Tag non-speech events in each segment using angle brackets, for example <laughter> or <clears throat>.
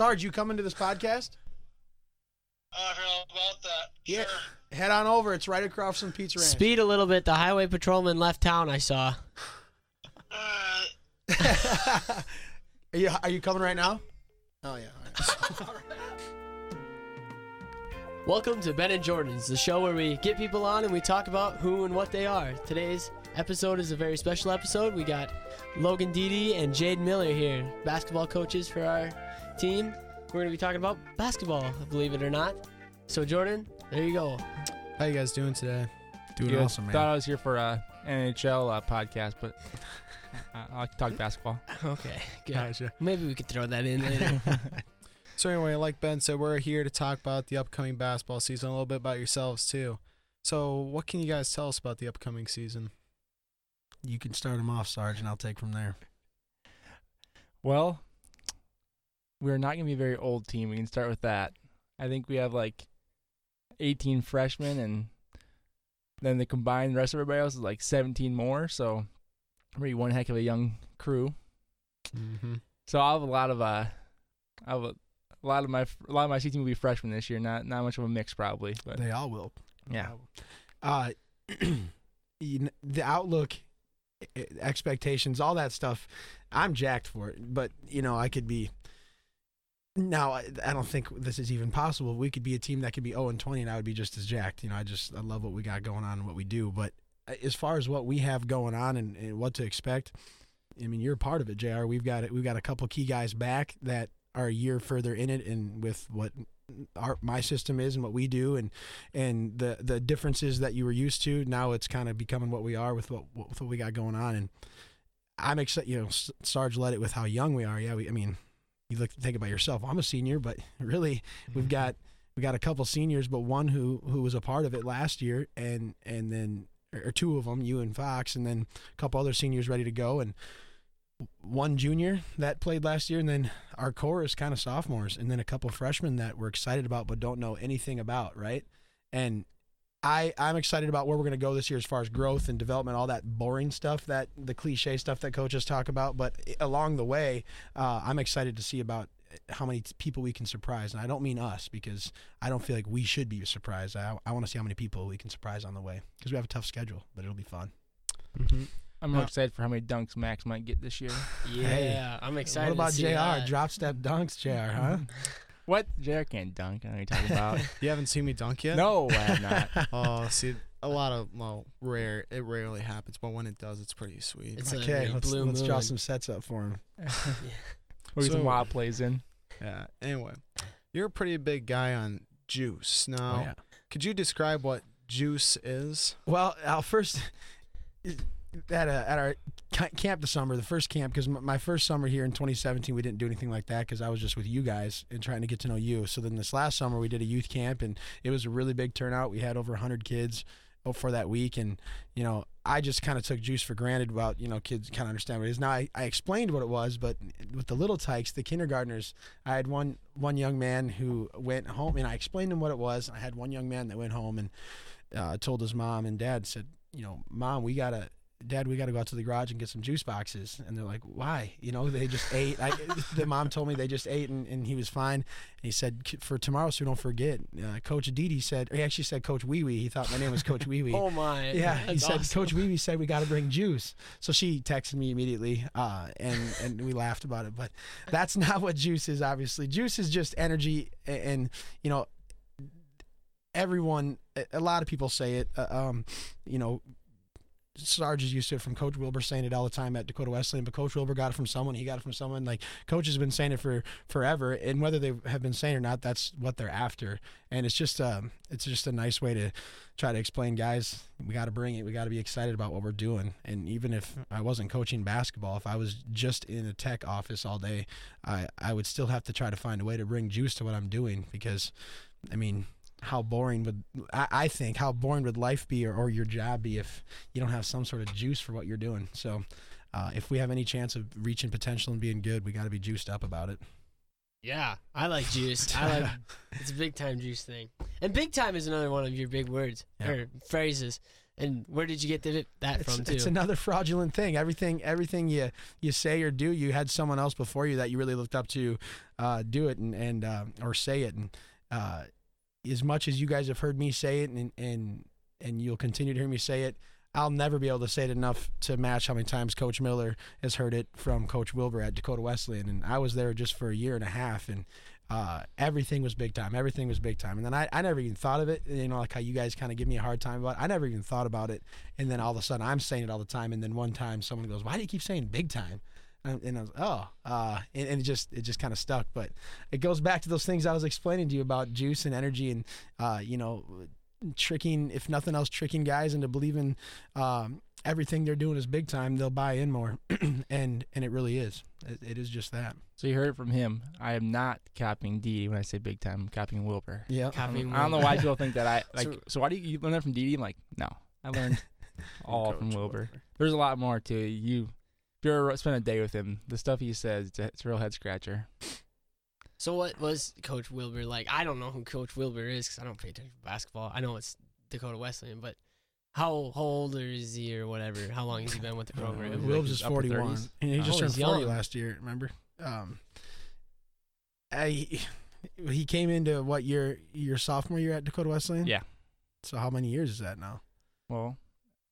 Sarge, you coming to this podcast? I heard all about that. Yeah. Sure. Head on over. It's right across from Pizza Ranch. Speed a little bit. The highway patrolman left town. I saw. Uh, <laughs> are you are you coming right now? Oh yeah. <laughs> all right. Welcome to Ben and Jordan's, the show where we get people on and we talk about who and what they are. Today's episode is a very special episode. We got Logan Didi and Jade Miller here, basketball coaches for our team. We're going to be talking about basketball, believe it or not. So, Jordan, there you go. How you guys doing today? Doing Good. awesome, man. Thought I was here for a NHL uh, podcast, but <laughs> I, I like to talk basketball. Okay, <laughs> good. Gotcha. Maybe we could throw that in later. <laughs> So anyway, like Ben said, we're here to talk about the upcoming basketball season, a little bit about yourselves too. So, what can you guys tell us about the upcoming season? You can start them off, Sarge, and I'll take from there. Well, we're not going to be a very old team. We can start with that. I think we have like 18 freshmen, and then the combined rest of everybody else is like 17 more. So, we're one heck of a young crew. Mm-hmm. So I'll have a lot of uh, I have a, a lot of my a lot of my C team will be freshmen this year. Not not much of a mix probably, but They all will. yeah. Uh, <clears throat> the outlook, expectations, all that stuff. I'm jacked for it, but you know I could be. Now I, don't think this is even possible. We could be a team that could be 0 and 20, and I would be just as jacked. You know, I just I love what we got going on and what we do. But uh, as far as what we have going on and, and what to expect, I mean, you're part of it, Jr. We've got. We've got a couple key guys back that are a year further in it, and with what our my system is and what we do, and and the the differences that you were used to. Now it's kind of becoming what we are with what with what we got going on, and I'm excited. You know, Sarge led it with how young we are. Yeah, we, I mean, you look to think about yourself. I'm a senior, but <laughs> really, we've mm-hmm. got we got a couple seniors, but one who who was a part of it last year, and and then or two of them, you and Fox, and then a couple other seniors ready to go, and one junior that played last year, and then our core is kind of sophomores, and then a couple freshmen that we're excited about but don't know anything about, right? And I I'm excited about where we're going to go this year as far as growth and development, all that boring stuff, that the cliche stuff that coaches talk about. But along the way, uh, I'm excited to see about how many people we can surprise, and I don't mean us because I don't feel like we should be surprised. I I want to see how many people we can surprise on the way because we have a tough schedule, but it'll be fun. Mm-hmm. I'm more Uh, excited for how many dunks Max might get this year. yeah, Hey, I'm excited. what about to see Jr. that. Drop step dunks, Jr. Huh? <laughs> What? Jared can't dunk. I know what you're talking <laughs> about. You haven't seen me dunk yet? no, I have not. <laughs> Oh, see, a lot of well, rare. It rarely happens, but when it does, it's pretty sweet. It's okay, big let's blue let's draw some sets up for him. <laughs> We'll get some wild plays in. yeah. Anyway, you're a pretty big guy on juice. Now, Oh, yeah. could you describe what juice is? Well, I'll first at a, at our ca- camp the summer, the first camp, because my first summer here in 2017, we didn't do anything like that because I was just with you guys and trying to get to know you. So then this last summer, we did a youth camp, and it was a really big turnout. We had over 100 kids for that week, and you know, I just kind of took juice for granted about you know kids kind of understand what it is. Now I, I explained what it was, but with the little tykes, the kindergartners, I had one one young man who went home, and I explained to him what it was. I had one young man that went home and uh, told his mom and dad said, you know, mom, we gotta. Dad, we got to go out to the garage and get some juice boxes. And they're like, why? You know, they just ate. I, <laughs> the mom told me they just ate and, and he was fine. And he said, for tomorrow, so we don't forget. Uh, Coach Didi said, or he actually said Coach Wee Wee. He thought my name was Coach Wee Wee. <laughs> Oh my! Yeah, he said awesome. Coach Wee Wee said we got to bring juice. So she texted me immediately, uh, and and we laughed about it. But that's not what juice is. Obviously, juice is just energy, a- and, you know, everyone, a- a lot of people say it. Uh, um, you know, Sarge is used to it from Coach Wilbur saying it all the time at Dakota Wesleyan, but Coach Wilbur got it from someone. He got it from someone. Like Coach has been saying it for forever, and whether they have been saying it or not, that's what they're after. And it's just um, it's just a nice way to try to explain, guys. We got to bring it. We got to be excited about what we're doing. And even if I wasn't coaching basketball, if I was just in a tech office all day, I I would still have to try to find a way to bring juice to what I'm doing because, I mean, how boring would I, I think how boring would life be or, or your job be if you don't have some sort of juice for what you're doing so uh, if we have any chance of reaching potential and being good we got to be juiced up about it Yeah, I like juice. I like <laughs> it's a big time juice thing. And big time is another one of your big words Yeah. or phrases. And where did you get the, that It's, from too? it's another fraudulent thing. Everything everything you you say or do, you had someone else before you that you really looked up to uh, do it and and uh, or say it. And uh, as much as you guys have heard me say it, and and and you'll continue to hear me say it, I'll never be able to say it enough to match how many times Coach Miller has heard it from Coach Wilbur at Dakota Wesleyan. And I was there just for a year and a half, and uh, everything was big time. Everything was big time. And then I, I never even thought of it. You know, like how you guys kind of give me a hard time about it. I never even thought about it. And then all of a sudden I'm saying it all the time. And then one time someone goes, why do you keep saying big time? And and I was, oh, uh, and, and it just it just kind of stuck. But it goes back to those things I was explaining to you about juice and energy and, uh, you know, tricking, if nothing else, tricking guys into believing um, everything they're doing is big time. They'll buy in more. <clears throat> and and it really is. It, it is just that. So you heard it from him. I am not copying Didi when I say big time. I'm copying Wilbur. Yeah. I Copying don't, I don't know Wilbur. why people think that I <laughs> like. So- So, why do you, you learn that from Didi? I'm like, no, I learned <laughs> all from Wilbur. There's a lot more to. You, if you ever spend a day with him, the stuff he says, it's a, it's a real head scratcher. So what was Coach Wilbur like? I don't know who Coach Wilbur is because I don't pay attention to basketball. I know it's Dakota Wesleyan, but how, how old is he or whatever? How long has he been with the Uh, program? Like Wilbs his is 41. And he Oh, just turned he's 40 young. last year, remember? Um, I, he came into what year? Your sophomore year at Dakota Wesleyan? Yeah. So how many years is that now? Well,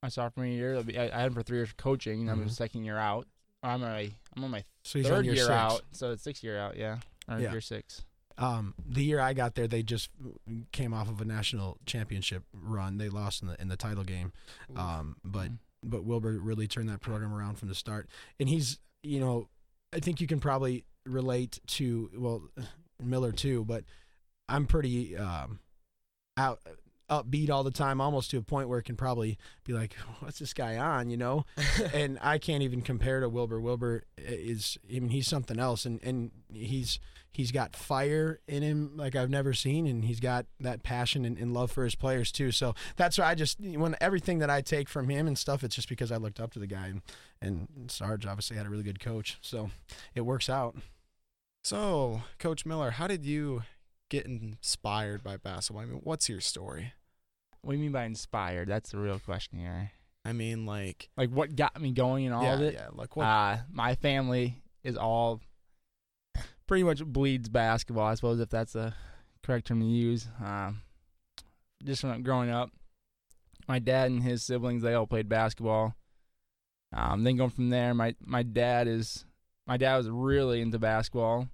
my sophomore year, be- I, I had him for three years of coaching. and I'm the second year out. I'm a, I'm on my So he's on third year year out, so it's sixth year out. Yeah, or Yeah. year six. Um, the year I got there, they just came off of a national championship run. They lost in the in the title game. Um, but Mhm. but Wilbur really turned that program around from the start, and he's you know, I think you can probably relate to well Miller too, but I'm pretty um, out upbeat all the time, almost to a point where it can probably be like, <laughs> what's this guy on, you know? <laughs> and I can't even compare to Wilbur. Wilbur is, I mean, he's something else, and and he's he's got fire in him like I've never seen, and he's got that passion and, and love for his players too. So that's why I just when everything that I take from him and stuff, it's just because I looked up to the guy, and and Sarge obviously had a really good coach, so it works out. So, Coach Miller, how did you get inspired by basketball? I mean, what's your story? What do you mean by inspired? That's the real question here. I mean, like, Like, what got me going and all yeah, of it? yeah, like what? Uh, my family is all pretty much bleeds basketball, I suppose, if that's the correct term to use. Um, just from growing up, my dad and his siblings they all played basketball. Um, then going from there, my my dad is my dad was really into basketball.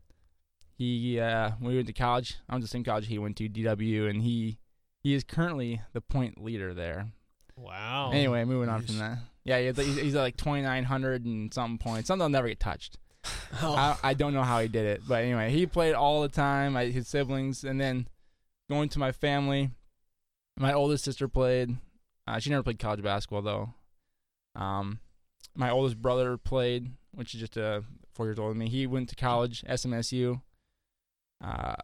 He uh, when we went to college, I went to the same college he went to, DW, and he he is currently the point leader there. wow. Anyway, moving on from that. Yeah, he's, he's, he's at like 2,900 and something points. Something that'll never get touched. <laughs> I, I don't know how he did it. But anyway, he played all the time, I, his siblings. And then going to my family, my oldest sister played. Uh, she never played college basketball, though. Um, my oldest brother played, which is just uh, four years older than me. He went to college, SMSU. Uh,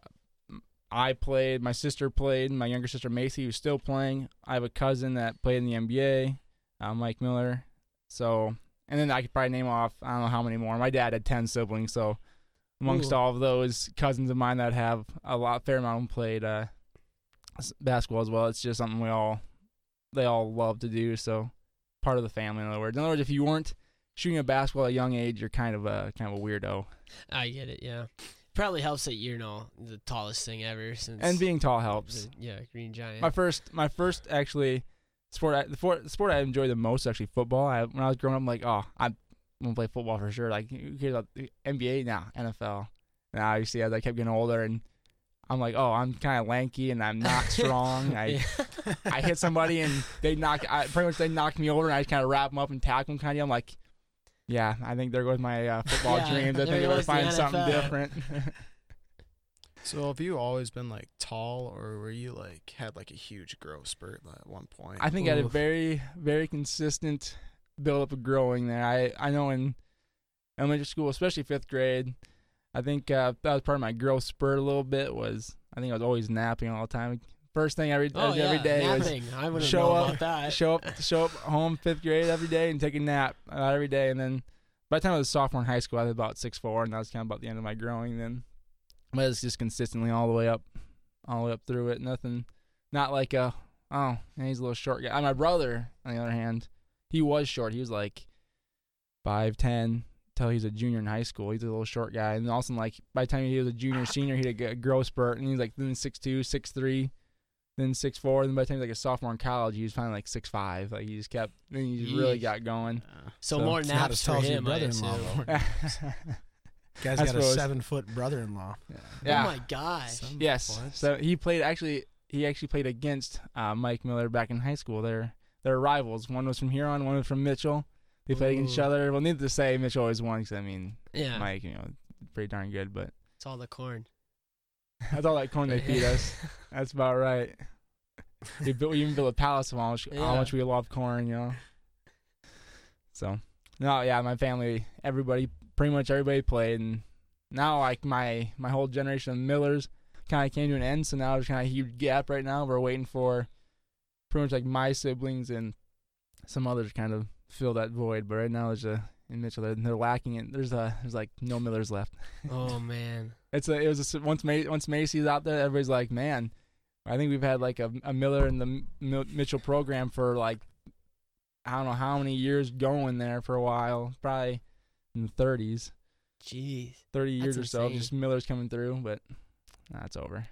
I played. My sister played. My younger sister Macy, who's still playing. I have a cousin that played in the NBA, uh, Mike Miller. So, and then I could probably name off I don't know how many more. My dad had ten siblings, so amongst Ooh. all of those cousins of mine that have a lot, fair amount of them played uh, basketball as well. It's just something we all they all love to do. So, part of the family, in other words. In other words, if you weren't shooting a basketball at a young age, you're kind of a kind of a weirdo. I get it. Yeah, probably helps that you're know the tallest thing ever since. And being tall helps. the- yeah, Green Giant. My first, my first actually sport, I, the sport, the sport I enjoyed the most actually football. I, when I was growing up, I'm like, oh, I'm gonna play football for sure. Like, who cares about the NBA? Now NFL. Now you see, as I kept getting older, and I'm like, oh, I'm kind of lanky and I'm not <laughs> strong. I I hit somebody and they knock, I, pretty much they knocked me over, and I just kind of wrap them up and tackle them. Kind of, I'm like. Yeah, I think there goes my uh, football Yeah, dreams. I think I would goes the find something different. <laughs> so, have you always been like tall, or were you like had like a huge growth spurt at one point? I think I had a very, very consistent build up of growing there. I, I know in elementary school, especially fifth grade, I think uh, that was part of my growth spurt a little bit. Was I think I was always napping all the time. First thing every oh yeah, every day was. I wouldn't show know up- about that. show up show up home fifth grade every day and take a nap uh, every day. And then by the time I was a sophomore in high school, I was about six four, and that was kind of about the end of my growing. Then, but it's just consistently all the way up, all the way up through it. Nothing, not like a oh, and he's a little short guy. And my brother, on the other hand, he was short. He was like five ten till he was a junior in high school. He's a little short guy, and also like by the time he was a junior, senior, he had a growth spurt, and he's like then six two, six three, then six four. Then by the time he was like a sophomore in college, he was finally like six five. Like he just kept, then he just really got going. So, So more It's naps for your him, brother-in-law, assume. though. <laughs> <laughs> Guy's I got a seven foot brother in law. yeah. Oh my gosh. Some Yes. points. So he played actually. He actually played against uh, Mike Miller back in high school. They're they're rivals. One was from Huron. One was from Mitchell. They played against each Ooh. other. Well, needless to say, Mitchell always won. Cause I mean, Yeah. Mike, you know, pretty darn good. But It's all the corn. <laughs> that's all that corn they feed us. That's about right. We, built, we even built a palace of how much, how much we love corn, you know. So, no, yeah, my family, everybody, pretty much everybody played, and now like my my whole generation of Millers kind of came to an end. So now there's kind of a huge gap right now. We're waiting for pretty much like my siblings and some others kind of fill that void. But right now there's a in Mitchell they're, they're lacking it. There's a there's like no Millers left. Oh man. It's a it was a, once Ma- once Macy's out there, everybody's like, man, I think we've had like a, a Miller in the M- Mitchell program for like I don't know how many years going there for a while, probably in the 30s, Jeez. 30 years or so. insane. Just Miller's coming through, but that's over.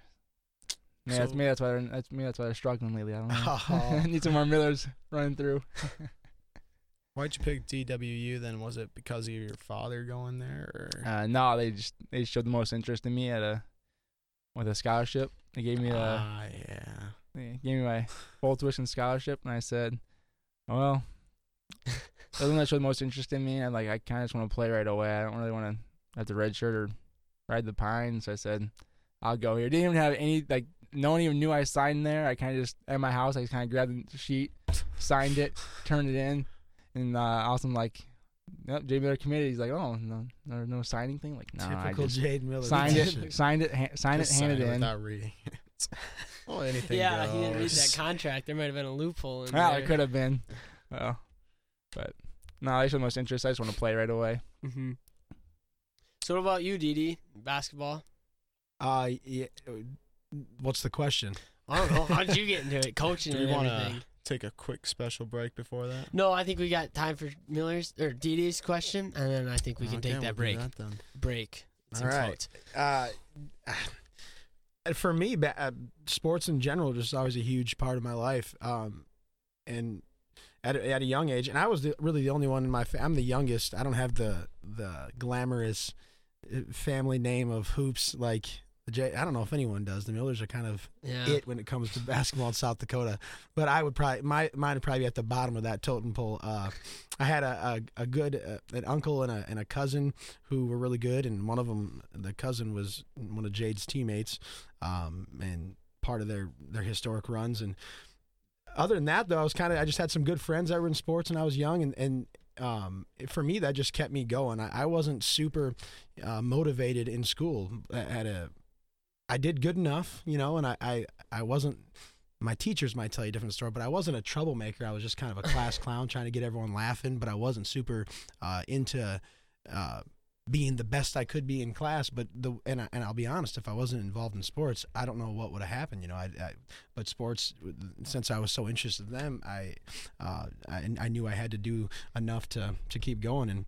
Yeah, that's me. That's why they're, that's me. That's why they're struggling lately. I don't know. <laughs> Oh. <laughs> Need some more Millers running through. <laughs> Why'd you pick DWU then? Was it because of your father going there? Or? Uh, no, they just they showed the most interest in me at a with a scholarship. They gave me a Ah, yeah. They gave me my full tuition scholarship, and I said, "Well, <laughs> doesn't that show the most interest in me? And like, I kind of just want to play right away. I don't really want to have to red shirt or ride the pine." So I said, "I'll go here." Didn't even have any like, no one even knew I signed there. I kind of just at my house, I kind of grabbed the sheet, signed it, turned it in, and uh, Austin like, "Yep, Jay Miller committed." He's like, "Oh, no, no, no signing thing." Like, no, I Typical just Jade Miller. signed it, signed it, ha- signed Just it, handed sign it in. without reading it. <laughs> well, anything yeah, he didn't read that contract. There might have been a loophole in Well, there. it could have been. Well, but no, I showed the most interest. I just want to play right away. Mm-hmm. So what about you, Didi? Basketball? Uh, yeah, what's the question? I don't know. How did you get into it? Coaching Do we and wanna- everything. Take a quick special break before that. No, I think we got time for Miller's or Didi's question, and then I think we can Okay, take we'll that do break. that then. Break. It's All right. quotes. Uh, for me, uh, sports in general just always a huge part of my life. Um, and at a, at a young age, and I was the, really the only one in my. Fa- I'm the youngest. I don't have the the glamorous uh, family name of hoops like. The J- I don't know if anyone does. The Millers are kind of Yeah. it when it comes to <laughs> basketball in South Dakota. But I would probably my mine would probably be at the bottom of that totem pole. Uh, I had a a, a good uh, an uncle and a and a cousin who were really good, and one of them, the cousin, was one of Jade's teammates, um, and part of their their historic runs. And other than that, though, I was kind of I just had some good friends that were in sports, when I was young, and and um, for me that just kept me going. I, I wasn't super uh, motivated in school at a I did good enough, you know, and I, I, I wasn't. My teachers might tell you a different story, but I wasn't a troublemaker. I was just kind of a class <laughs> clown, trying to get everyone laughing. But I wasn't super uh, into uh, being the best I could be in class. But the and I, and I'll be honest, if I wasn't involved in sports, I don't know what would have happened. You know, I, I but sports, since I was so interested in them, I, uh, I I knew I had to do enough to to keep going and.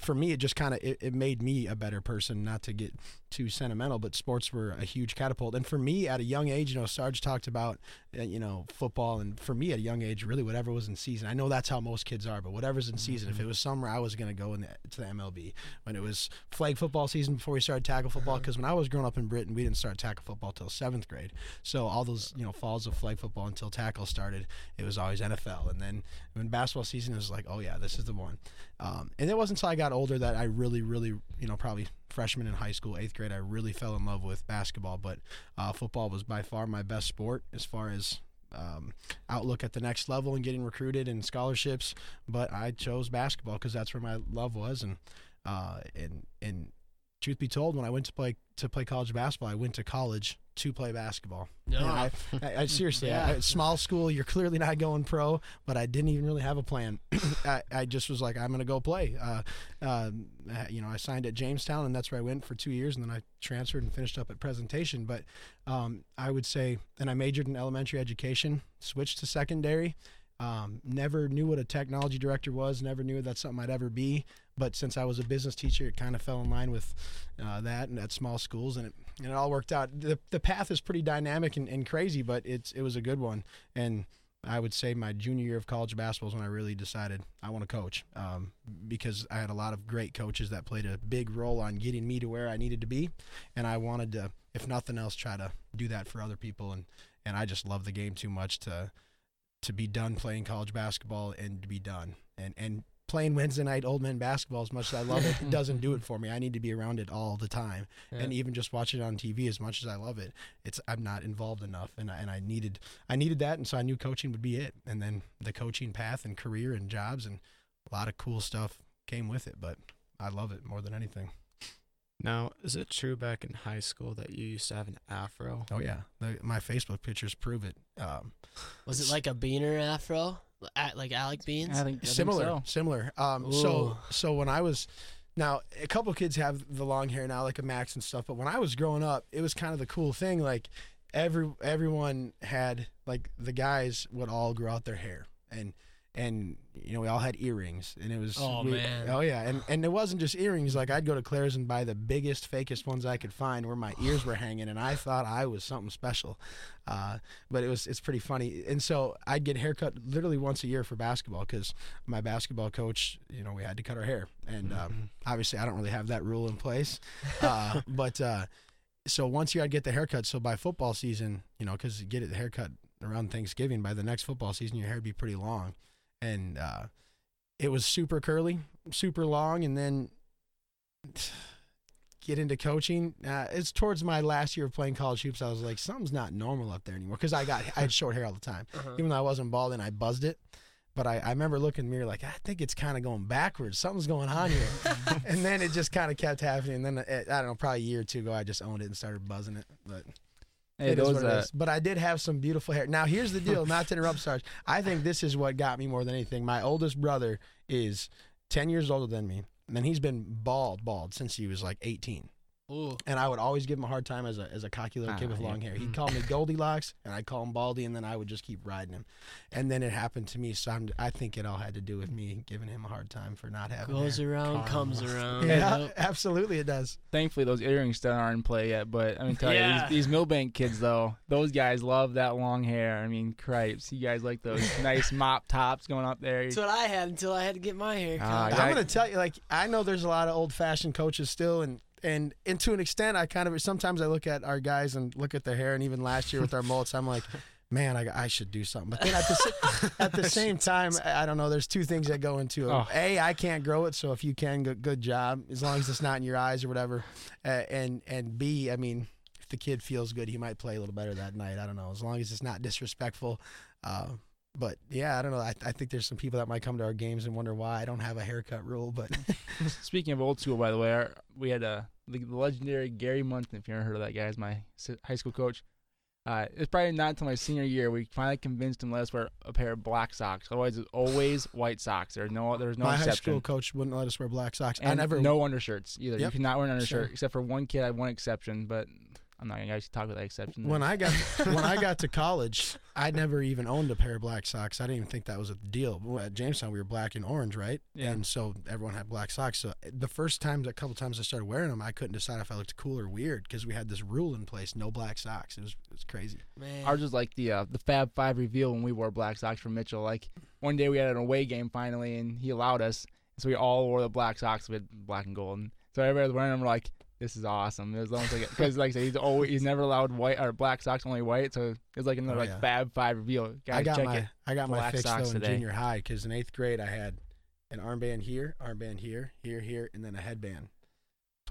For me, it just kind of it, it made me a better person. Not to get too sentimental, but sports were a huge catapult. And for me, at a young age, you know, Sarge talked about, uh, you know, football, and for me, at a young age, really whatever was in season. I know that's how most kids are, but whatever's in season. If it was summer, I was going to go in the, to the MLB. When it was flag football season, before we started tackle football, because when I was growing up in Britton, we didn't start tackle football till seventh grade. So all those, you know, falls of flag football until tackle started, it was always NFL. And then when basketball season, it was like, oh yeah, this is the one. Um, and it wasn't until I got older that I really, really, you know, probably freshman in high school, eighth grade, I really fell in love with basketball. But uh, football was by far my best sport as far as um, outlook at the next level and getting recruited and scholarships. But I chose basketball because that's where my love was, and uh, and and truth be told, when I went to play to play college basketball, I went to college to play basketball. No. I, I, I seriously, <laughs> Yeah. I, small school, you're clearly not going pro, but I didn't even really have a plan. <clears throat> I, I just was like, I'm going to go play. Uh, um, uh, you know, I signed at Jamestown, and that's where I went for two years, and then I transferred and finished up at presentation. But um, I would say, and I majored in elementary education, switched to secondary. Um, never knew what a technology director was. Never knew that's something I'd ever be. But since I was a business teacher, it kind of fell in line with uh, that and at small schools, and it and it all worked out. the The path is pretty dynamic and, and crazy, but it's it was a good one. And I would say my junior year of college basketball is when I really decided I want to coach, um, because I had a lot of great coaches that played a big role on getting me to where I needed to be, and I wanted to, if nothing else, try to do that for other people. And and I just love the game too much to to be done playing college basketball and to be done. And and playing Wednesday night old men basketball as much as I love it, it <laughs> doesn't do it for me. I need to be around it all the time. And even just watching it on TV as much as I love it, it's I'm not involved enough and I, and I needed I needed that and so I knew coaching would be it. And then the coaching path and career and jobs and a lot of cool stuff came with it, but I love it more than anything. Now, is it true back in high school that you used to have an afro? Oh yeah. The, my Facebook pictures prove it. Um, Was it like a beaner afro, At, like Alec Beans? I think, I think similar so. similar um so so when i was now a couple kids have the long hair now like a max and stuff but when i was growing up it was kind of the cool thing like every everyone had like the guys would all grow out their hair and and you know we all had earrings and it was Oh, we- man. oh yeah and and it wasn't just earrings. Like i'd go to claire's and buy the biggest fakest ones i could find where my ears were hanging and i thought i was something special. Uh, but it was it's pretty funny. And so i'd get haircut literally once a year for basketball because my basketball coach you know we had to cut our hair. And um, obviously i don't really have that rule in place. Uh, <laughs> but uh, so once year i'd get the haircut. So by football season you know because you get it the haircut around thanksgiving by the next football season your hair would be pretty long and uh, it was super curly super long and then <sighs> get into coaching uh, it's towards my last year of playing college hoops i was like something's not normal up there anymore because i got i had short hair all the time <laughs> Uh-huh. even though i wasn't bald and i buzzed it but I, I remember looking in the mirror like I think it's kind of going backwards. Something's going on here, <laughs> and then it just kind of kept happening. And then uh, I don't know, probably a year or two ago, I just owned it and started buzzing it. But Hey, it is those what it uh. But I did have some beautiful hair. Now here's the deal. Not to <laughs> interrupt, Sarge. I think this is what got me more than anything. My oldest brother is ten years older than me, and he's been bald, bald since he was like eighteen. Ooh. And I would always give him a hard time as a as a cocky little kid Ah, with yeah. long hair. He'd Mm. call me <laughs> Goldilocks, and I'd call him Baldy, and then I would just keep riding him. And then it happened to me, so I'm, I think it all had to do with me giving him a hard time for not having Goes hair. around, comes <laughs> around. Yeah, Yep. absolutely, it does. thankfully those earrings still aren't in play yet. But I mean, tell Yeah. you, these, these Milbank kids though, those guys love that long hair. I mean, cripes, you guys like those <laughs> nice mop tops going up there. That's what I had until I had to get my hair cut. Ah, I'm gonna tell you, like I know there's a lot of old fashioned coaches still, and and and to an extent, I kind of sometimes I look at our guys and look at their hair, and even last year with our <laughs> mullets, I'm like. Man, I, I should do something, but then at the at the <laughs> same time, I don't know. There's two things that go into it. Oh. A, I can't grow it, so if you can, good, good job, as long as it's not in your eyes or whatever. Uh, and and B, I mean, if the kid feels good, he might play a little better that night. I don't know, as long as it's not disrespectful. Uh, but yeah, I don't know. I, I think there's some people that might come to our games and wonder why I don't have a haircut rule, but <laughs> Speaking of old school, by the way, our, we had uh, the, legendary Gary Munsen. If you ever heard of that guy, is my high school coach. Uh, it's probably not until my senior year we finally convinced him let us wear a pair of black socks. Otherwise, it's always <sighs> white socks. There's no, there's no my high school coach wouldn't let us wear black socks. And I never. no undershirts either. You cannot wear an undershirt Sure. except for one kid. I had one exception, but I'm not gonna actually talk about that exception. When I got <laughs> when I got to college, I never even owned a pair of black socks. I didn't even think that was a deal. Well, At Jamestown, we were black and orange, right? Yeah. And so everyone had black socks. So the first times, a couple times I started wearing them, I couldn't decide if I looked cool or weird because we had this rule in place: no black socks. It was it was crazy. Man. Ours was like the uh, the Fab Five reveal when we wore black socks for Mitchell. Like one day we had an away game finally, and he allowed us, so we all wore the black socks with black and gold. And so everybody was wearing them. We're like, this is awesome. It was almost like because like I said, he's always he's never allowed white or black socks, only white. So it's like another Oh, like yeah. Fab Five reveal. Guys, I got check my it. I got my Black fix socks though in today. junior high because in eighth grade I had an armband here, armband here, here, here, and then a headband.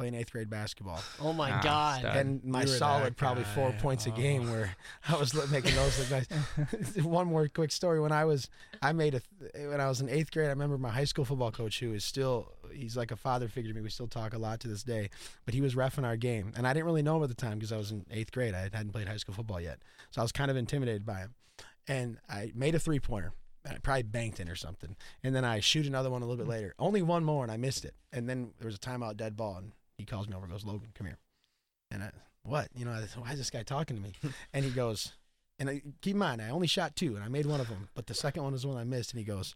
Playing eighth grade basketball. Oh my Ah, God. stud. and my you solid that probably four guy. points a Oh. game where I was making those look nice. <laughs> One more quick story. When I was, I made a, when I was in eighth grade, I remember my high school football coach who is still, he's like a father figure to me. We still talk a lot to this day, but he was refing our game. And I didn't really know him at the time because I was in eighth grade. I hadn't played high school football yet. So I was kind of intimidated by him. And I made a three pointer. I probably banked it or something. And then I shoot another one a little bit later. Only one more and I missed it. And then there was a timeout dead ball and he calls me over and goes, Logan, come here. And I, what? You know, I, why is this guy talking to me? <laughs> and he goes, and I, keep in mind, I only shot two and I made one of them, but the second one is the one I missed. And he goes,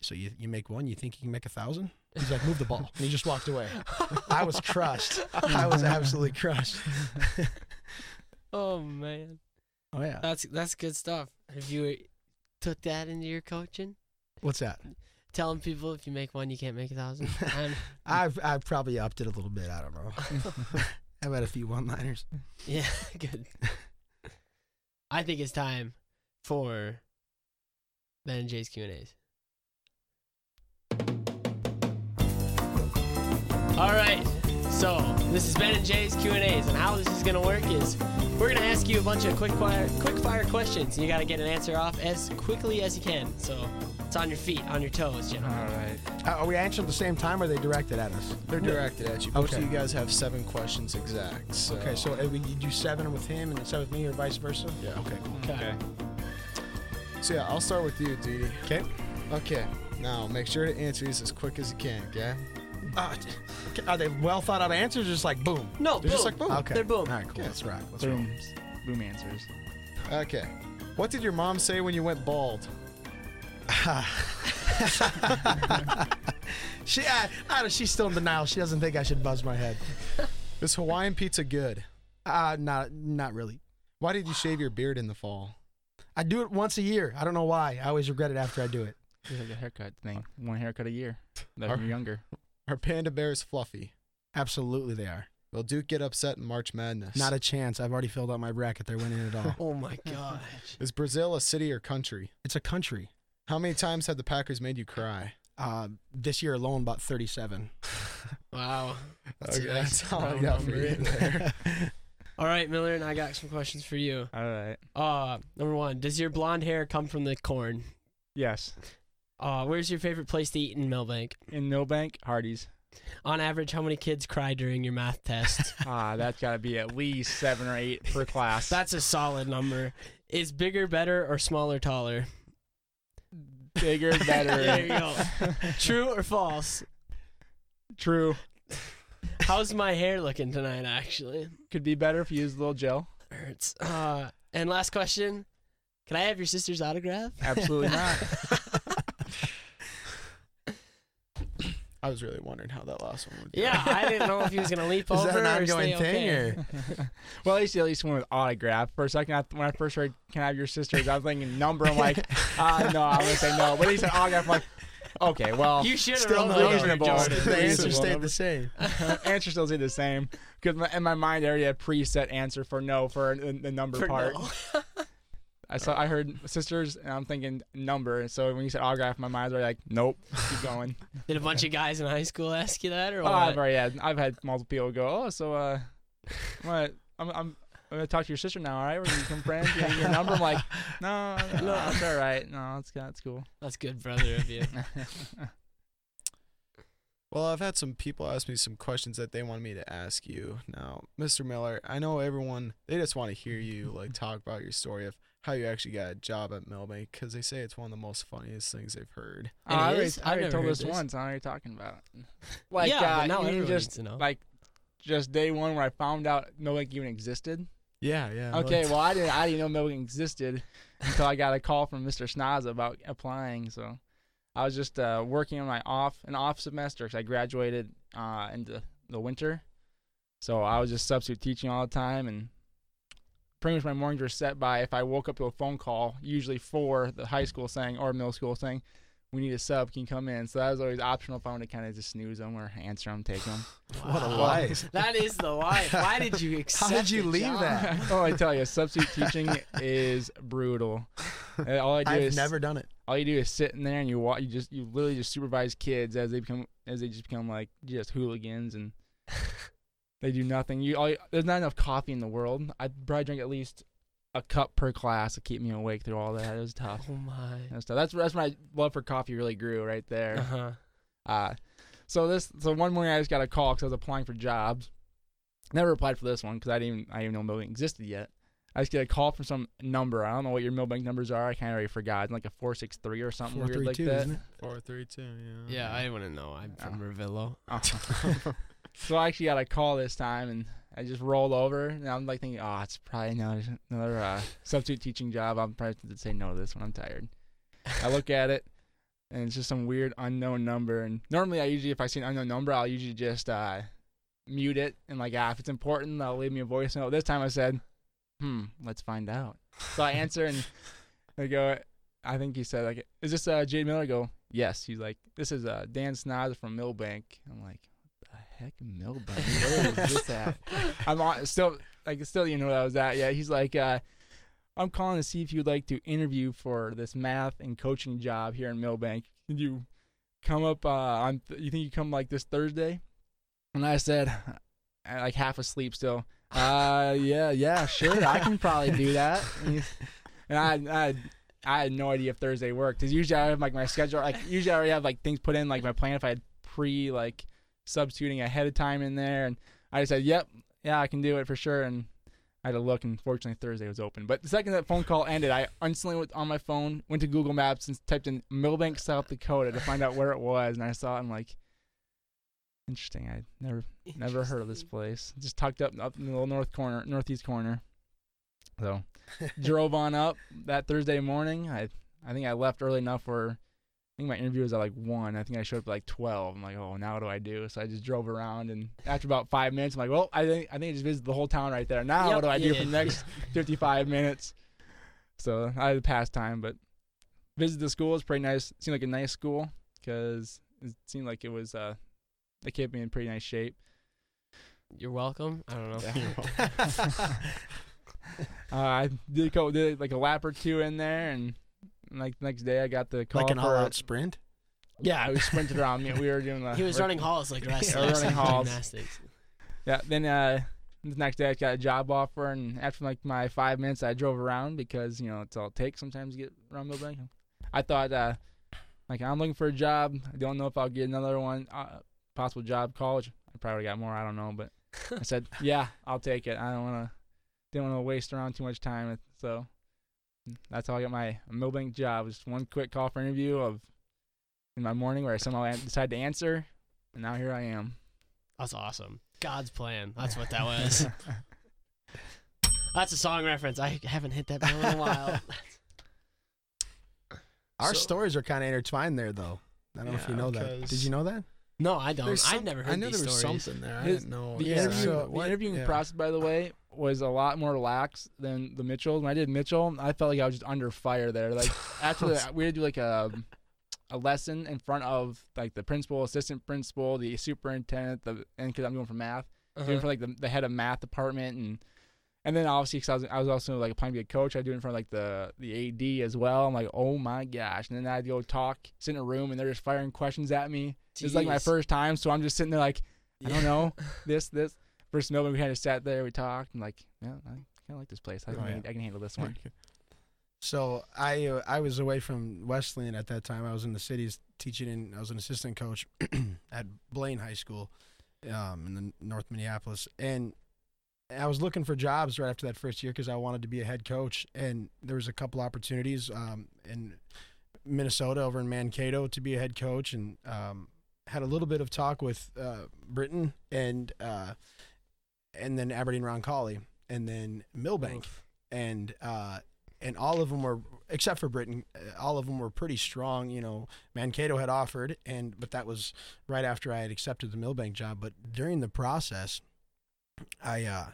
so you, you make one, you think you can make a thousand? He's like, move the ball. And he just walked away. I was crushed. I was absolutely crushed. <laughs> oh man, Oh, yeah. that's that's good stuff. Have you took that into your coaching? What's that? Telling people if you make one, you can't make a thousand. <laughs> <laughs> I've, I've probably upped it a little bit. I don't know. <laughs> I've had a few one liners. yeah, good. I think it's time for Ben and Jay's Q and A's. All right, so this is Ben and Jay's Q and A's, and how this is gonna work is we're gonna ask you a bunch of quick fire, quick fire questions, and you gotta get an answer off as quickly as you can. So it's on your feet, on your toes, All gentlemen. right. Uh, are we answering at the same time or are they directed at us? They're directed at you. Both Okay. of you guys have seven questions exact. So. Okay, so uh, we you do seven with him and then seven with me or vice versa? Yeah. Okay, cool. Okay. So yeah, I'll start with you, Didi. Okay. Okay. Now make sure to answer these as quick as you can. Okay. Uh, t- are they well thought out answers or just like boom? No, They're just boom. like boom. Okay. They're boom. All right, cool. Yeah. Let's rock. Let's roll. Boom. Boom answers. Okay. What did your mom say when you went bald? <laughs> she, I, I, don't- she's still in denial. She doesn't think I should buzz my head. Is Hawaiian pizza good? Uh, not, not really. Why did you shave your beard in the fall? I do it once a year. I don't know why. I always regret it after I do it. It's like a haircut thing. One haircut a year. Like Are- when you're younger. Are panda bears fluffy? Absolutely, they are. Will Duke get upset in March Madness? Not a chance. I've already filled out my bracket. They're winning it all. <laughs> Oh my gosh. Is Brazil a city or country? it's a country. How many times have the Packers made you cry? Uh, this year alone, about 37. <laughs> Wow. That's a Okay, that's all I got for number. you there. <laughs> All right, Miller, and I got some questions for you. All right. Uh, number one, does your blonde hair come from the corn? Yes. Uh, where's your favorite place to eat in Milbank? In Milbank, Hardee's. On average, how many kids cry during your math test? <laughs> Ah, that's got to be at least seven or eight per class. That's a solid number. Is bigger better or smaller taller? Bigger, better. <laughs> There you go. True or false? True. How's my hair looking tonight? Actually, Could be better if you use a little gel. hurts. Uh, and last question: Can I have your sister's autograph? Absolutely not. <laughs> I was really wondering how that last one would go. Yeah, I didn't know if he was gonna leap <laughs> Is over that an or ongoing stay thing? okay. Or? <laughs> well, at least at least one with autograph. For a second, I, when I first heard "Can I have your sister's," I was thinking number. I'm like, <laughs> uh, no, I'm gonna say no. But he said autograph. I'm like, okay, well, You should Still rolled no reasonable. The answer Reasonable stayed the same. answer still stayed the same because in my mind I already had preset answer for no for the, the number For part. no. I saw I heard sisters and I'm thinking number. So when you said autograph, my mind's already like, nope, keep going. <laughs> Did a bunch of guys in high school ask you that, or oh, what? I've already had I've had multiple people go, oh, so uh, what? I'm I'm. I'm gonna talk to your sister now, all right? We're gonna become friends. You need your number. I'm like, <laughs> no, no, No. it's all right. No, it's that's cool. That's good, brother of you. <laughs> Well, I've had some people ask me some questions that they wanted me to ask you. Now, Mr. Miller, I know everyone they just want to hear you like talk about your story of how you actually got a job at Milbank because they say it's one of the most funniest things they've heard. Oh, I already. I already told never this heard this. once. I already talking about. <laughs> Like, yeah, uh, but now you everyone just needs to know. like just day one where I found out Milbank even existed. Yeah, yeah. Okay, well I <laughs> didn't I didn't know Milbank existed <laughs> until I got a call from Mr. Snaza about applying. So I was just uh, working on my off an off semester because I graduated uh, into the winter. So I was just substitute teaching all the time, and pretty much my mornings were set by if I woke up to a phone call, usually for the high school saying or middle school saying, "We need a sub, can you come in?" So that was always optional if I wanted to kind of just snooze them or answer them, take them. <laughs> What a life. <laughs> That is the life. Why did you <laughs> accept did you the leave job? that? oh, I tell you, substitute teaching is brutal. Uh, All I do I've is never done it. all you do is sit in there and you watch. You just you literally just supervise kids as they become as they just become like just hooligans and They do nothing. You, all, there's not enough coffee in the world. I probably drink at least a cup per class to keep me awake through all that. It was tough. Oh my. That was tough. That's that's my love for coffee really grew right there. Uh there. huh. Uh, so this so one morning I just got a call because I was applying for jobs. Never applied for this one because I didn't even I didn't even know Milbank existed yet. I just get a call from some number. I don't know what your Milbank numbers are. I kind of already forgot. It's like a four six three or something Four weird three like two, that. isn't it? Four, three, two. Yeah. Yeah, I wouldn't know. I'm from Revillo. Uh-huh. <laughs> <laughs> <laughs> so I actually got a call this time, and I just rolled over, and I'm like thinking, oh, it's probably another, another uh, <laughs> substitute teaching job. I'm probably going to say no to this one. I'm tired. I look at it, and it's just some weird unknown number. And normally, I usually, if I see an unknown number, I'll usually just uh, mute it, and like, ah, if it's important, I'll leave me a voice note. This time, I said, hmm, let's find out. So I answer, and I go, I think he said like, "Is this uh, Jade Miller?" I go, "Yes." He's like, "This is uh, Dan Snoz from Milbank." I'm like, "What the heck, Milbank? <laughs> Where is this at?" I'm on, still like still you know where I was at. Yeah, he's like, uh, "I'm calling to see if you'd like to interview for this math and coaching job here in Milbank. Can you come up uh, on? Th- you think you come like this Thursday?" And I said, like half asleep still. Uh, yeah, yeah, sure, I can probably do that. And I, I I had no idea if Thursday worked because usually I have like my schedule. Like usually I already have like things put in like my plan if I had pre like substituting ahead of time in there, and I just said, "Yep, yeah, I can do it for sure." And I had to look, and fortunately Thursday was open. But the second that phone call ended, I instantly went on my phone, went to Google Maps, and typed in Milbank, South Dakota to find out where it was, and I saw it. and like, interesting. I never never heard of this place. Just tucked up up in the little north corner, northeast corner. So <laughs> drove on up that Thursday morning. I I think I left early enough where I think my interview was at like one. I think I showed up at like twelve. I'm like, oh, now what do I do? So I just drove around, and after about five minutes, I'm like, well, I think I think I just visited the whole town right there. Now Yep, what do I you do for the next <laughs> 55 minutes? So I had past time, but visited the school. It's pretty nice. Seemed like a nice school because it seemed like it was. uh They kept me in pretty nice shape. You're welcome. I don't know. <laughs> <laughs> Uh, I did go did like a lap or two in there, and like the next day I got the call like an for all-out sprint. yeah, I was sprinted around. me. We were doing the He was <laughs> running halls like wrestling. Yeah, running <laughs> halls. Gymnastics. Yeah. Then uh, the next day I got a job offer, and after like my five minutes, I drove around because you know it's all it takes sometimes to get around Milbank. I thought uh, like I'm looking for a job. I don't know if I'll get another one uh, possible job college. I probably got more. I don't know, but <laughs> I said yeah, I'll take it. I don't want to didn't want to waste around too much time, so that's how I got my Milbank job. Just one quick call for interview of in my morning where I somehow an- decided to answer, and now here I am. That's awesome. God's plan. That's what that was. That's a song reference. I haven't hit that bell in a while. <laughs> Our So- stories are kind of intertwined there, though. I don't know if you know that. Did you know that? No, I don't. There's I've never heard I knew these there was stories. something there. I His- didn't know. The Yeah, interview, so the interviewing yeah. process, by the way, was a lot more lax than the Mitchell. When I did Mitchell, I felt like I was just under fire there. Like <laughs> after the, we had to do like a a lesson in front of like the principal, assistant principal, the superintendent, the and because I'm going for math, doing Uh-huh. for like the, the head of math department and. And then obviously, because I was, I was also like applying to be a coach, I do it in front of like the the AD as well. I'm like, oh my gosh! And then I'd go talk, sit in a room, and they're just firing questions at me. It's like my first time, so I'm just sitting there like, I Yeah. don't know, <laughs> this, this. First Melbourne, we kind of sat there, we talked, and like, yeah, I kind of like this place. I can, Oh, yeah. I can handle this one. So I uh, I was away from Wesleyan at that time. I was in the cities teaching, and I was an assistant coach <clears throat> at Blaine High School, um, in the North Minneapolis, and I was looking for jobs right after that first year because I wanted to be a head coach, and there was a couple opportunities um, in Minnesota over in Mankato to be a head coach, and um, had a little bit of talk with uh, Britton and uh, and then Aberdeen Roncalli, and then Milbank, and uh, and all of them were except for Britton, uh, all of them were pretty strong. You know, Mankato had offered, and but that was right after I had accepted the Milbank job. But during the process, I uh,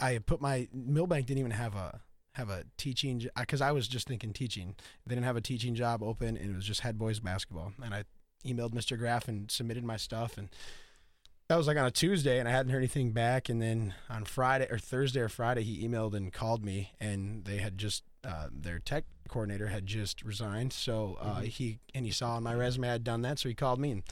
I put my Milbank didn't even have a have a teaching because I was just thinking teaching. They didn't have a teaching job open, and it was just head boys basketball. And I emailed Mr. Graff and submitted my stuff, and that was like on a Tuesday, and I hadn't heard anything back. And then on Friday or Thursday or Friday, he emailed and called me, and they had just uh, their tech coordinator had just resigned. So uh, Mhm. he and he saw on my resume I had done that, so he called me and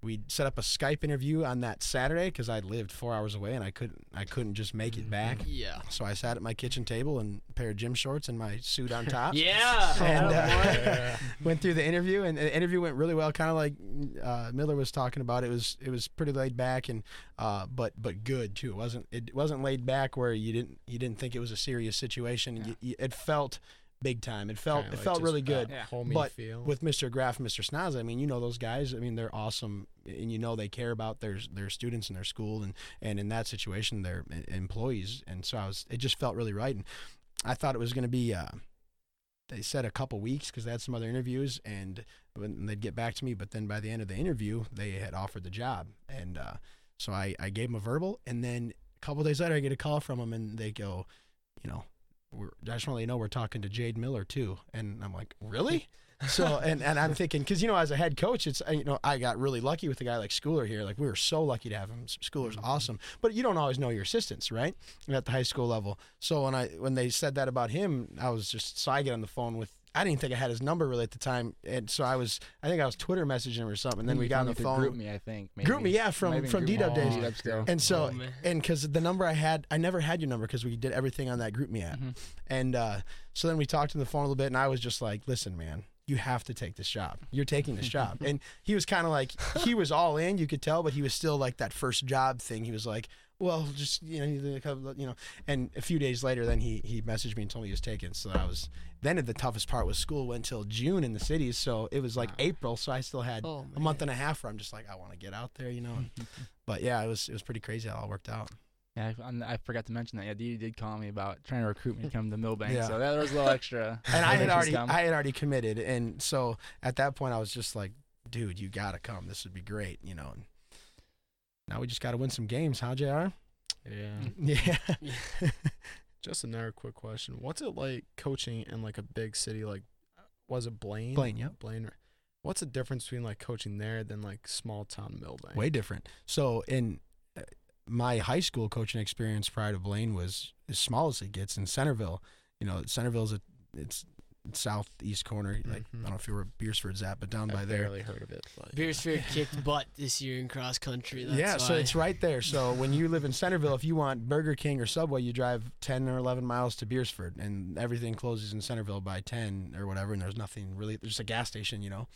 we set up a Skype interview on that Saturday because I lived four hours away and I couldn't I couldn't just make it back. Yeah. So I sat at my kitchen table and a pair of gym shorts and my suit on <laughs> top. Yeah. <laughs> And Oh, uh, <laughs> went through the interview, and the interview went really well. Kind of like uh, Miller was talking about. It was it was pretty laid back and uh, but but good too. It wasn't it wasn't laid back where you didn't you didn't think it was a serious situation. You, you, it felt big time. It felt Kinda it like felt just really that good. Yeah. Homey But feel. With Mr. Graff and Mr. Snaz, I mean, you know those guys. I mean, they're awesome, and you know they care about their their students and their school, and and in that situation, they're employees. And so I was, it just felt really right, and I thought it was going to be. Uh, they said a couple weeks because they had some other interviews, and when they'd get back to me. But then by the end of the interview, they had offered the job, and uh, so I I gave them a verbal, and then a couple days later, I get a call from them, and they go, you know. We're, I just want to you know we're talking to Jade Miller too, and I'm like, really? <laughs> So and and I'm thinking because you know as a head coach, it's you know I got really lucky with a guy like Schooler here. Like we were so lucky to have him. Schooler's mm-hmm. awesome, but you don't always know your assistants, right? At the high school level. So when I when they said that about him, I was just so I get on the phone with. I didn't think I had his number really at the time, and so I was. I think I was Twitter messaging him or something. And then we got on the phone. GroupMe, I think. Maybe. GroupMe, yeah, from- Maybe from Group D-Dub days. D-Dub still. And so, Oh, and because the number I had, I never had your number because we did everything on that GroupMe app. Mhm. And uh, so then we talked on the phone a little bit, and I was just like, listen, man, you have to take this job. You're taking this job. <laughs> and he was kind of like, he was all in, you could tell, but he was still like that first job thing. He was like, well, just, you know, you you know, and a few days later, then he, he messaged me and told me he was taken. So I was, then the toughest part was school went till June in the cities. So it was like April. So I still had Oh, a month and a half where I'm just like, I want to get out there, you know. <laughs> but yeah, it was, it was pretty crazy how it all worked out. Yeah, I, I forgot to mention that. Yeah, Dee did call me about trying to recruit me to come to <laughs> Milbank. Yeah. So that was a little extra. <laughs> and I had already come. I had already committed, and so at that point I was just like, dude, you gotta come. This would be great, you know. And now we just gotta win some games, huh, Jr. yeah. <laughs> Yeah. <laughs> Just another quick question. What's it like coaching in like a big city like was it Blaine? Blaine, yep. Blaine. What's the difference between like coaching there than like small town Milbank? Way different. So in uh, my high school coaching experience prior to Blaine was as small as it gets in Centerville. You know, Centerville's a it's southeast corner. Like Mhm. I don't know if you were where Beresford's at, but down I've by there. barely heard of it. But Beresford kicked butt this year in cross country. That's yeah, so it's right there. So <laughs> when you live in Centerville, if you want Burger King or Subway, you drive 10 or 11 miles to Beresford, and everything closes in Centerville by 10 or whatever, and there's nothing really. There's just a gas station, you know.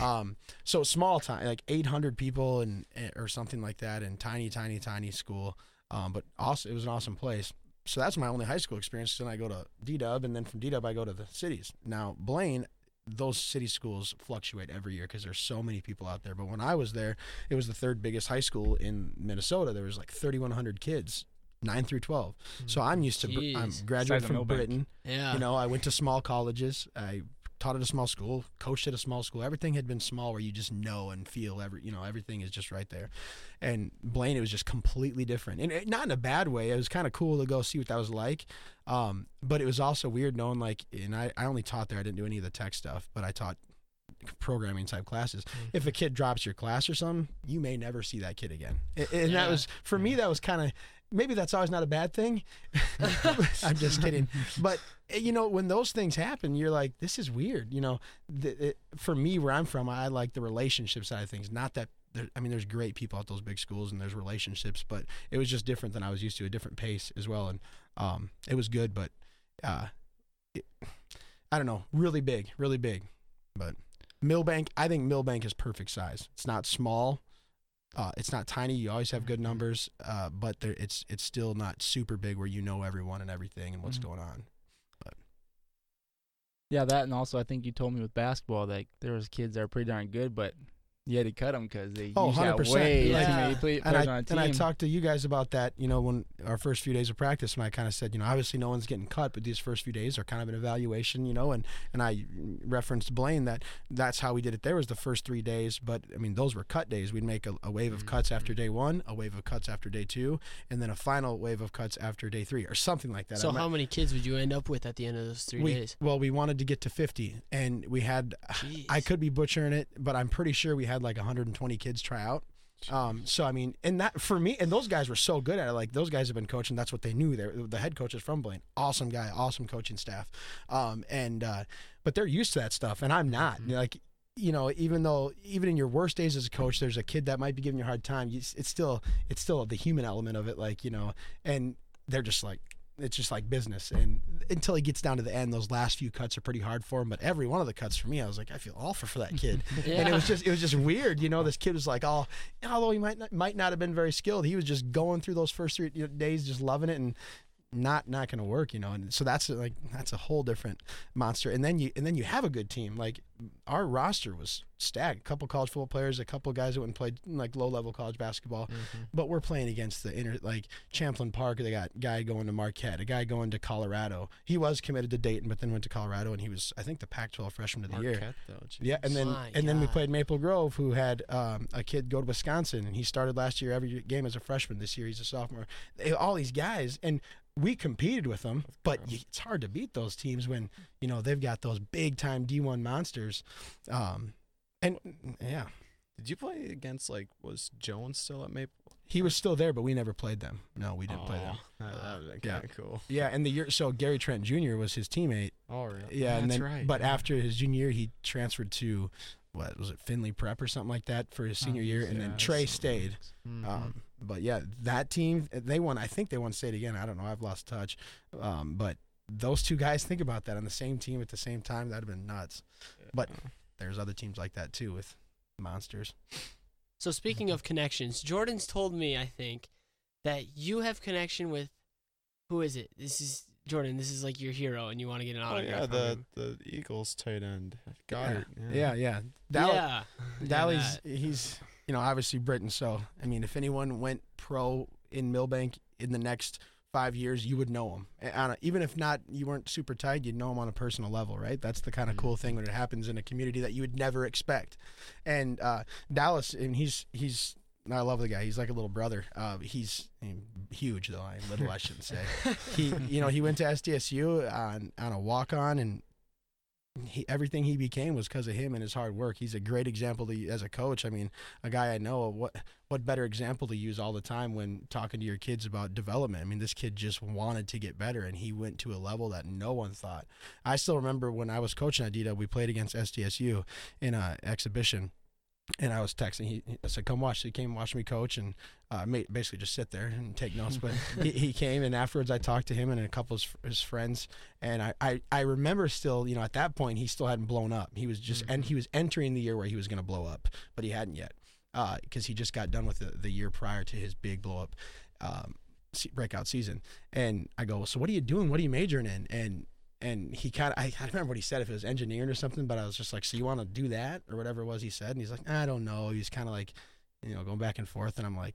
Um, so small time, like 800 people and eh, or something like that, and tiny, tiny, tiny school. Um, but also, it was an awesome place. So that's my only high school experience. Then I go to D Dub, and then from D Dub I go to the cities. Now Blaine, those city schools fluctuate every year because there's so many people out there. But when I was there, it was the third biggest high school in Minnesota. There was like 3,100 kids, nine through 12. So mm. I'm used to. Br- I'm Jeez. graduated from Britton. yeah. You know, I went to small colleges. I taught at a small school, coached at a small school. Everything had been small where you just know and feel every, you know, everything is just right there. And Blaine, it was just completely different, and it, not in a bad way. It was kind of cool to go see what that was like. Um, but it was also weird knowing like, and I, I only taught there. I didn't do any of the tech stuff, but I taught programming type classes. If a kid drops your class or something, you may never see that kid again. And, and that was for me. That was kind of maybe that's always not a bad thing. <laughs> I'm just kidding. But eh, you know, when those things happen, you're like, this is weird. You know, the, it, for me, where I'm from, I like the relationship side of things. Not that. There, I mean, there's great people at those big schools and there's relationships, but it was just different than I was used to, a different pace as well, and um, it was good, but uh, it, I don't know, really big, really big, but Milbank, I think Milbank is perfect size. It's not small. Uh, it's not tiny. You always have good numbers, uh, but there, it's it's still not super big where you know everyone and everything and what's Mhm. going on. Yeah, that and also I think you told me with basketball that there was kids that are pretty darn good, but you had to cut them because they Oh, usually 100%. way Yeah. too many play- And I on a and. I talked to you guys about that. You know, when our first few days of practice, and I kind of said, you know, obviously no one's getting cut, but these first few days are kind of an evaluation. You know, and and I referenced Blaine that that's how we did it. There was the first three days, but I mean those were cut days. We'd make a, a wave of mm-hmm. cuts after mm-hmm. day one, a wave of cuts after day two, and then a final wave of cuts after day three, or something like that. so I'm not- how many kids would you end up with at the end of those three we, days? Well, we wanted to get to 50, and we had. Jeez. I could be butchering it, but I'm pretty sure we had like 120 kids try out. Um, so I mean, and that for me, and those guys were so good at it. Like those guys have been coaching. That's what they knew. They're the head coach is from Blaine. Awesome guy, awesome coaching staff. Um, and uh, but they're used to that stuff, and I'm not. Like you know, even though even in your worst days as a coach, there's a kid that might be giving you a hard time. You, it's still it's still the human element of it, like you know, and they're just like it's just like business. And until he gets down to the end, those last few cuts are pretty hard for him. But every one of the cuts for me, I was like, I feel awful for that kid. <laughs> And it was just it was just weird, you know. This kid was like, oh, although he might not, might not have been very skilled, he was just going through those first three days, just loving it and not not going to work, you know. And so that's like that's a whole different monster. And then you and then you have a good team. Like our roster was stacked. A couple college football players, a couple guys that went and played like low level college basketball. But we're playing against the inner like Champlin Park. They got a guy going to Marquette, a guy going to Colorado. He was committed to Dayton, but then went to Colorado, and he was I think the Pac-12 freshman of the year. Marquette, though, Yeah, and then My and then we played Maple Grove, who had um, a kid go to Wisconsin, and he started last year every game as a freshman. This year he's a sophomore. They, all these guys, and we competed with them, but it's hard to beat those teams when you know they've got those big time D1 monsters. Um, and yeah, Did you play against like was Jones still at Maple? he was still there, but we never played them. No, we didn't play them. Would Yeah. kind of cool. Yeah, and the year so Gary Trent Jr. was his teammate. Oh, really? Yeah, and That's then right. but yeah. after his junior year, he transferred to what was it Finley Prep or something like that for his senior year, and Yeah, then Trey saw stayed. that. Mhm. Um, but yeah, that team they won. I think they won state again. I don't know. I've lost touch. Um, but those two guys, think about that on the same team at the same time. That'd have been nuts. But there's other teams like that too with monsters. So speaking of connections, Jordan's told me, I think, that you have connection with who is it? This is Jordan. This is like your hero, and you want to get an autograph. Oh autograph. yeah, from the him. the Eagles tight end. Got it. Yeah, yeah. Dall- yeah, Dally's Yeah, he's you know obviously Britton. So I mean, if anyone went pro in Milbank in the next five years, you would know him. And on a- even if not, you weren't super tight, you'd know him on a personal level, right? That's the kind of cool thing when it happens in a community that you would never expect. And uh, Dallas, and he's he's. I love the guy. He's like a little brother. Uh, he's huge, though. I little, I shouldn't say. <laughs> He, you know, he went to SDSU on on a walk on, and he, everything he became was because of him and his hard work. He's a great example to, as a coach. I mean, a guy I know. What what better example to use all the time when talking to your kids about development? I mean, this kid just wanted to get better, and he went to a level that no one thought. I still remember when I was coaching at DW, we played against SDSU in a exhibition. And I was texting. He, I said, "Come watch." He came watch me coach, and uh, ma- basically just sit there and take notes. But <laughs> he, he came, and afterwards, I talked to him and a couple of his, his friends, and I, I, I remember still, you know, at that point, he still hadn't blown up. He was just, and he was entering the year where he was going to blow up, but he hadn't yet, because he just got done with the, the year prior to his big blow up, um, breakout season. And I go, so what are you doing? What are you majoring in? And and he kind of, I, I don't remember what he said, if it was engineering or something, but I was just like, so you want to do that or whatever it was he said? And he's like, I don't know. He's kind of like, you know, going back and forth. And I'm like,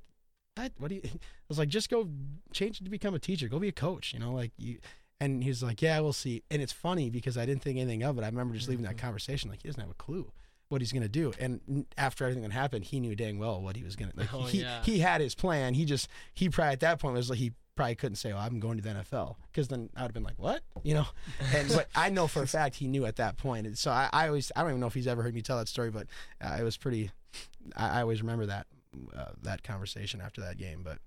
what? What do you, <laughs> I was like, just go change it to become a teacher. Go be a coach, you know, like you, and he's like, yeah, we'll see. And it's funny because I didn't think anything of it. I remember just leaving that mm-hmm. conversation like he doesn't have a clue what he's going to do. And after everything that happened, he knew dang well what he was going to, like, Oh, he, yeah. he had his plan. He just, he probably at that point was like, he probably couldn't say, oh, I'm going to the NFL. Cause then I would have been like, what? You know? <laughs> And, but I know for a fact he knew at that point. And so I, I always, I don't even know if he's ever heard me tell that story, but uh, it was pretty, I, I always remember that, uh, that conversation after that game. But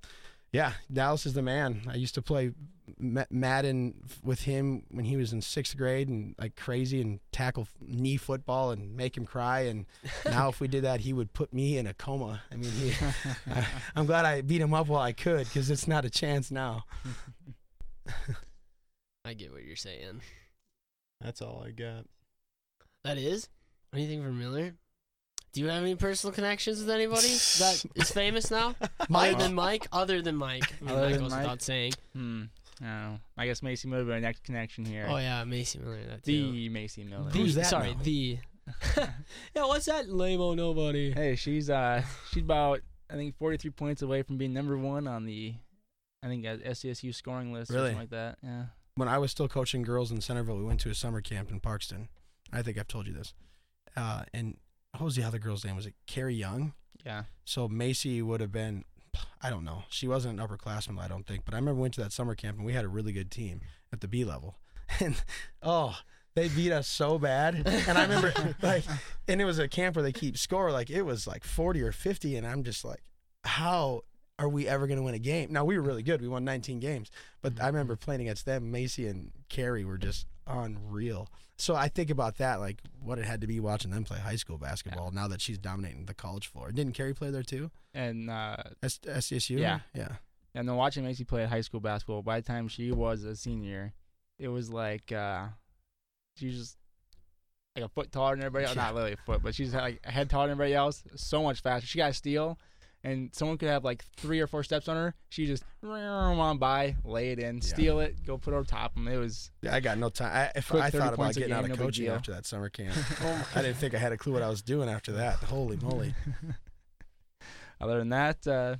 yeah, Dallas is the man. I used to play Ma- Madden with him when he was in sixth grade and like crazy and tackle knee football and make him cry. And <laughs> now if we did that, he would put me in a coma. I mean, he, I, I'm glad I beat him up while I could because it's not a chance now. <laughs> I get what you're saying. That's all I got. That is anything for Miller. Do you have any personal connections with anybody that <laughs> is famous now? Mike? Other than Mike? Other than Mike. I mean, Other that than goes Mike? without saying. Hmm. I. I guess Macy Miller would our next connection here. Oh yeah, Macy Miller. That too. the Macy Miller. The- Who's that Sorry, now? the. <laughs> yeah, what's that lame-o nobody? Hey, she's uh she's about I think 43 points away from being number one on the I think uh, SDSU scoring list or Really? something like that. Yeah. when I was still coaching girls in Centerville, we went to a summer camp in Parkston. I think I've told you this. Uh, and what was the other girl's name? Was it Carrie Young? Yeah. So Macy would have been, I don't know. She wasn't an upperclassman, I don't think. But I remember we went to that summer camp and we had a really good team at the B level. <laughs> And oh, they beat us so bad. And I remember <laughs> like, and it was a camp where they keep score. Like it was like 40 or 50. And I'm just like, how are we ever going to win a game? Now we were really good. We won 19 games, but Mm-hmm. I remember playing against them. Macy and Carrie were just unreal. So I think about that, like what it had to be watching them play high school basketball. Now that she's dominating the college floor, didn't Carrie play there too? And uh, S- SDSU. Yeah. yeah. and then watching Macy play high school basketball. By the time she was a senior, it was like uh, she was just like a foot taller than everybody else. <laughs> Yeah. Not literally a foot, but she's like a head taller than everybody else. So much faster. She got a steal, and someone could have like three or four steps on her. She just on by, lay it in, steal it, go put it over top them. It was Yeah, I got no time. I, if I thought about points a getting out of no coaching after that summer camp, <laughs> I didn't think I had a clue what I was doing after that. Holy moly! <laughs> other than that. Uh,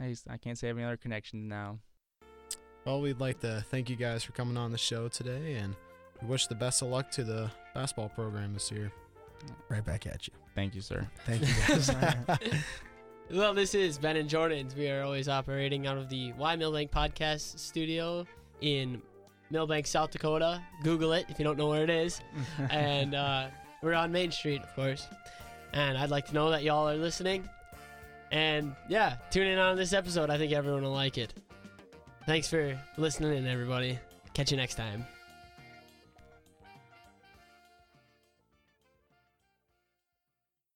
I just, I can't say I have any other connections now. Well, we'd like to thank you guys for coming on the show today, and we wish the best of luck to the basketball program this year. Right back at you. Thank you, sir. Thank you guys. <laughs> Well, this is Ben and Jordan's. We are always operating out of the Y Milbank podcast studio in Milbank, South Dakota. Google it if you don't know where it is. <laughs> and uh, we're on Main Street, of course. And I'd like to know that y'all are listening. And yeah, tune in on this episode. I think everyone will like it. Thanks for listening in, everybody. Catch you next time.